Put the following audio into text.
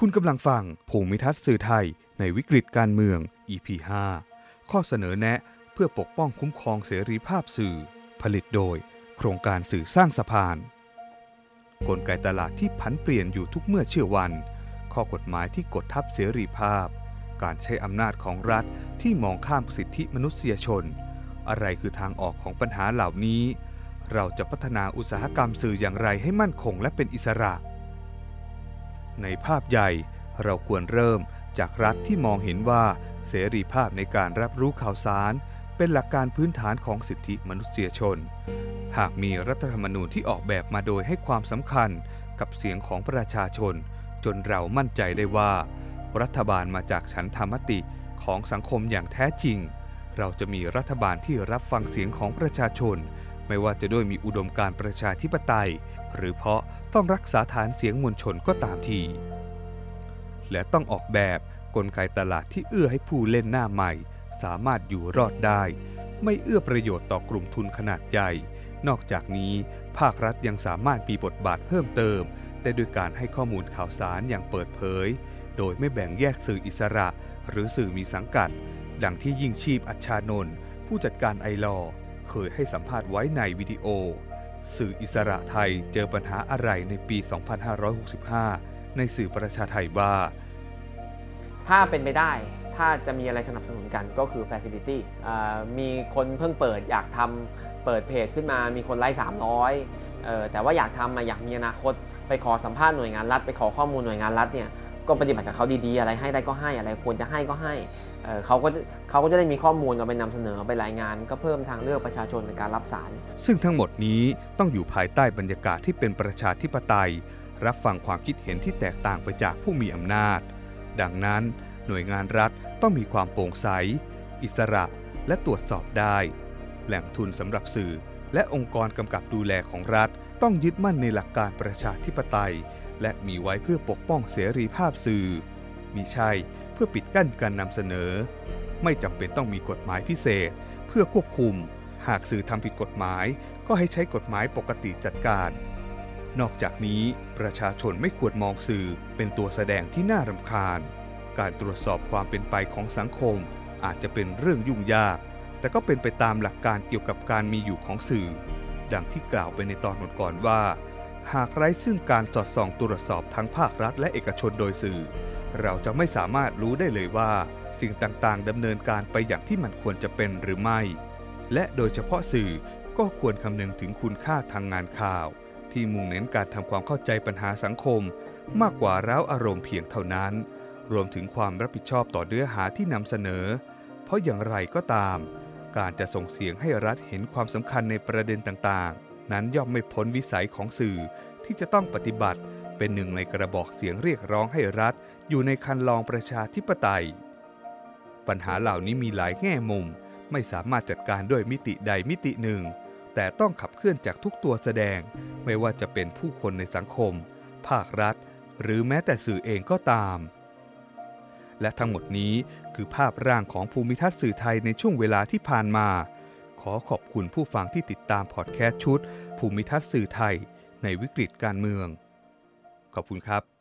คุณกำลังฟังภูมิทัศน์สื่อไทยในวิกฤตการเมือง EP 5 ข้อเสนอแนะเพื่อปกป้องคุ้มครองเสรีภาพสื่อ ผลิตโดย โครงการสื่อสร้างสะพาน กลไกตลาดที่ผันเปลี่ยนอยู่ทุกเมื่อเชื่อวัน ข้อกฎหมายที่กดทับเสรีภาพ การใช้อำนาจของรัฐที่มองข้ามสิทธิมนุษยชน อะไรคือทางออกของปัญหาเหล่านี้ เราจะพัฒนาอุตสาหกรรมสื่ออย่างไรให้มั่นคงและเป็นอิสระ ในภาพใหญ่ เราควรเริ่มจากรัฐที่มองเห็นว่าเสรีภาพในการรับรู้ข่าวสาร เป็นหลักการพื้นฐานของสิทธิมนุษยชน หากมีรัฐธรรมนูญที่ออกแบบมาโดยให้ความสำคัญกับเสียงของประชาชน จนเรามั่นใจได้ว่า รัฐบาลมาจากฉันธรรมติของสังคมอย่างแท้จริง เราจะมีรัฐบาลที่รับฟังเสียงของประชาชน ไม่ว่าจะด้วยมีอุดมการประชาธิปไตย หรือเพราะต้องรักษาฐานเสียงมวลชนก็ตามทีและต้องออกแบบกลไกตลาดที่เอื้อให้ผู้เล่นหน้าใหม่ สามารถอยู่รอดได้ ไม่เอื้อประโยชน์ต่อกลุ่มทุนขนาดใหญ่ นอกจากนี้ ภาครัฐยังสามารถมีบทบาทเพิ่มเติม ได้ด้วยการให้ข้อมูลข่าวสารอย่างเปิดเผย โดยไม่แบ่งแยกสื่ออิสระ หรือสื่อมีสังกัด ดังที่ยิ่งชีพอัชชานนท์ผู้จัดการไอลอ เคยให้สัมภาษณ์ไว้ในวิดีโอ สื่ออิสระไทยเจอปัญหาอะไรในปี 2565 ในสื่อประชาไทยว่าถ้าเป็นไปได้ถ้าจะมีอะไรสนับสนุนกันก็คือ Facility อ่มีคนเพิ่งเปิดอยากทำเปิดเพจขึ้นมา มีคนไลค์300 แต่ว่าอยากทำมาอยากมีอนาคต ไปขอสัมภาษณ์หน่วยงานรัฐ ไปขอข้อมูลหน่วยงานรัฐเนี่ยก็ปฏิบัติกับเขาดีๆ อะไรให้ได้ก็ให้อะไรควรจะให้ก็ให้ เขาก็เขาก็จะได้มีข้อมูลเอาไปนำเสนอไปรายงาน ก็เพิ่มทางเลือกประชาชนในการรับสาร ซึ่งทั้งหมดนี้ต้องอยู่ภายใต้บรรยากาศที่เป็นประชาธิปไตย รับฟังความคิดเห็นที่แตกต่างไปจากผู้มีอำนาจ ดังนั้น หน่วยงานรัฐต้องมีความโปร่งใส อิสระและตรวจสอบได้ แหล่งทุนสำหรับสื่อ และองค์กรกำกับดูแลของรัฐ ต้องยึดมั่นในหลักการประชาธิปไตย และมีไว้เพื่อปกป้องเสรีภาพสื่อมิใช่ เพื่อปิดกั้นการนำเสนอ ไม่จำเป็นต้องมีกฎหมายพิเศษ เพื่อควบคุม หากสื่อทำผิดกฎหมาย ก็ให้ใช้กฎหมายปกติจัดการ นอกจากนี้ประชาชนไม่ควรมองสื่อเป็นตัวแสดงที่น่ารำคาญ การตรวจสอบความเป็นไปของสังคม อาจจะเป็นเรื่องยุ่งยาก แต่ก็เป็นไปตามหลักการเกี่ยวกับการมีอยู่ของสื่อ ดังที่กล่าวไปในตอนก่อนว่า หากไร้ซึ่งการสอดส่องตรวจสอบทั้งภาครัฐและเอกชนโดยสื่อ เราจะไม่สามารถรู้ได้เลยว่า สิ่งต่างๆดำเนินการไปอย่างที่มันควรจะเป็นหรือไม่ และโดยเฉพาะสื่อก็ควรคำนึงถึงคุณค่าทางงานข่าว ที่มุ่งเน้นการทำความเข้าใจปัญหาสังคม มากกว่าร้าวอารมณ์เพียงเท่านั้น รวมถึงความรับผิดชอบต่อเนื้อหาที่นำเสนอ เพราะอย่างไรก็ตาม การจะส่งเสียงให้รัฐเห็นความสำคัญในประเด็นต่างๆ นั้นย่อมไม่พ้นวิสัยของสื่อที่จะต้องปฏิบัติ เป็นหนึ่งในกระบอกเสียงเรียกร้องให้รัฐอยู่ในคันลองประชาธิปไตย ปัญหาเหล่านี้มีหลายแง่มุม ไม่สามารถจัดการด้วยมิติใดมิติหนึ่ง แต่ต้องขับเคลื่อนจากทุกตัวแสดง ไม่ว่าจะเป็นผู้คนในสังคม ภาครัฐ หรือแม้แต่สื่อเองก็ตาม และทั้งหมดนี้คือภาพร่างของภูมิทัศน์สื่อไทยในช่วงเวลาที่ผ่านมา ขอขอบคุณผู้ฟังที่ติดตามพอดแคสต์ชุด ภูมิทัศน์สื่อไทย ในวิกฤตการเมือง ขอบคุณครับ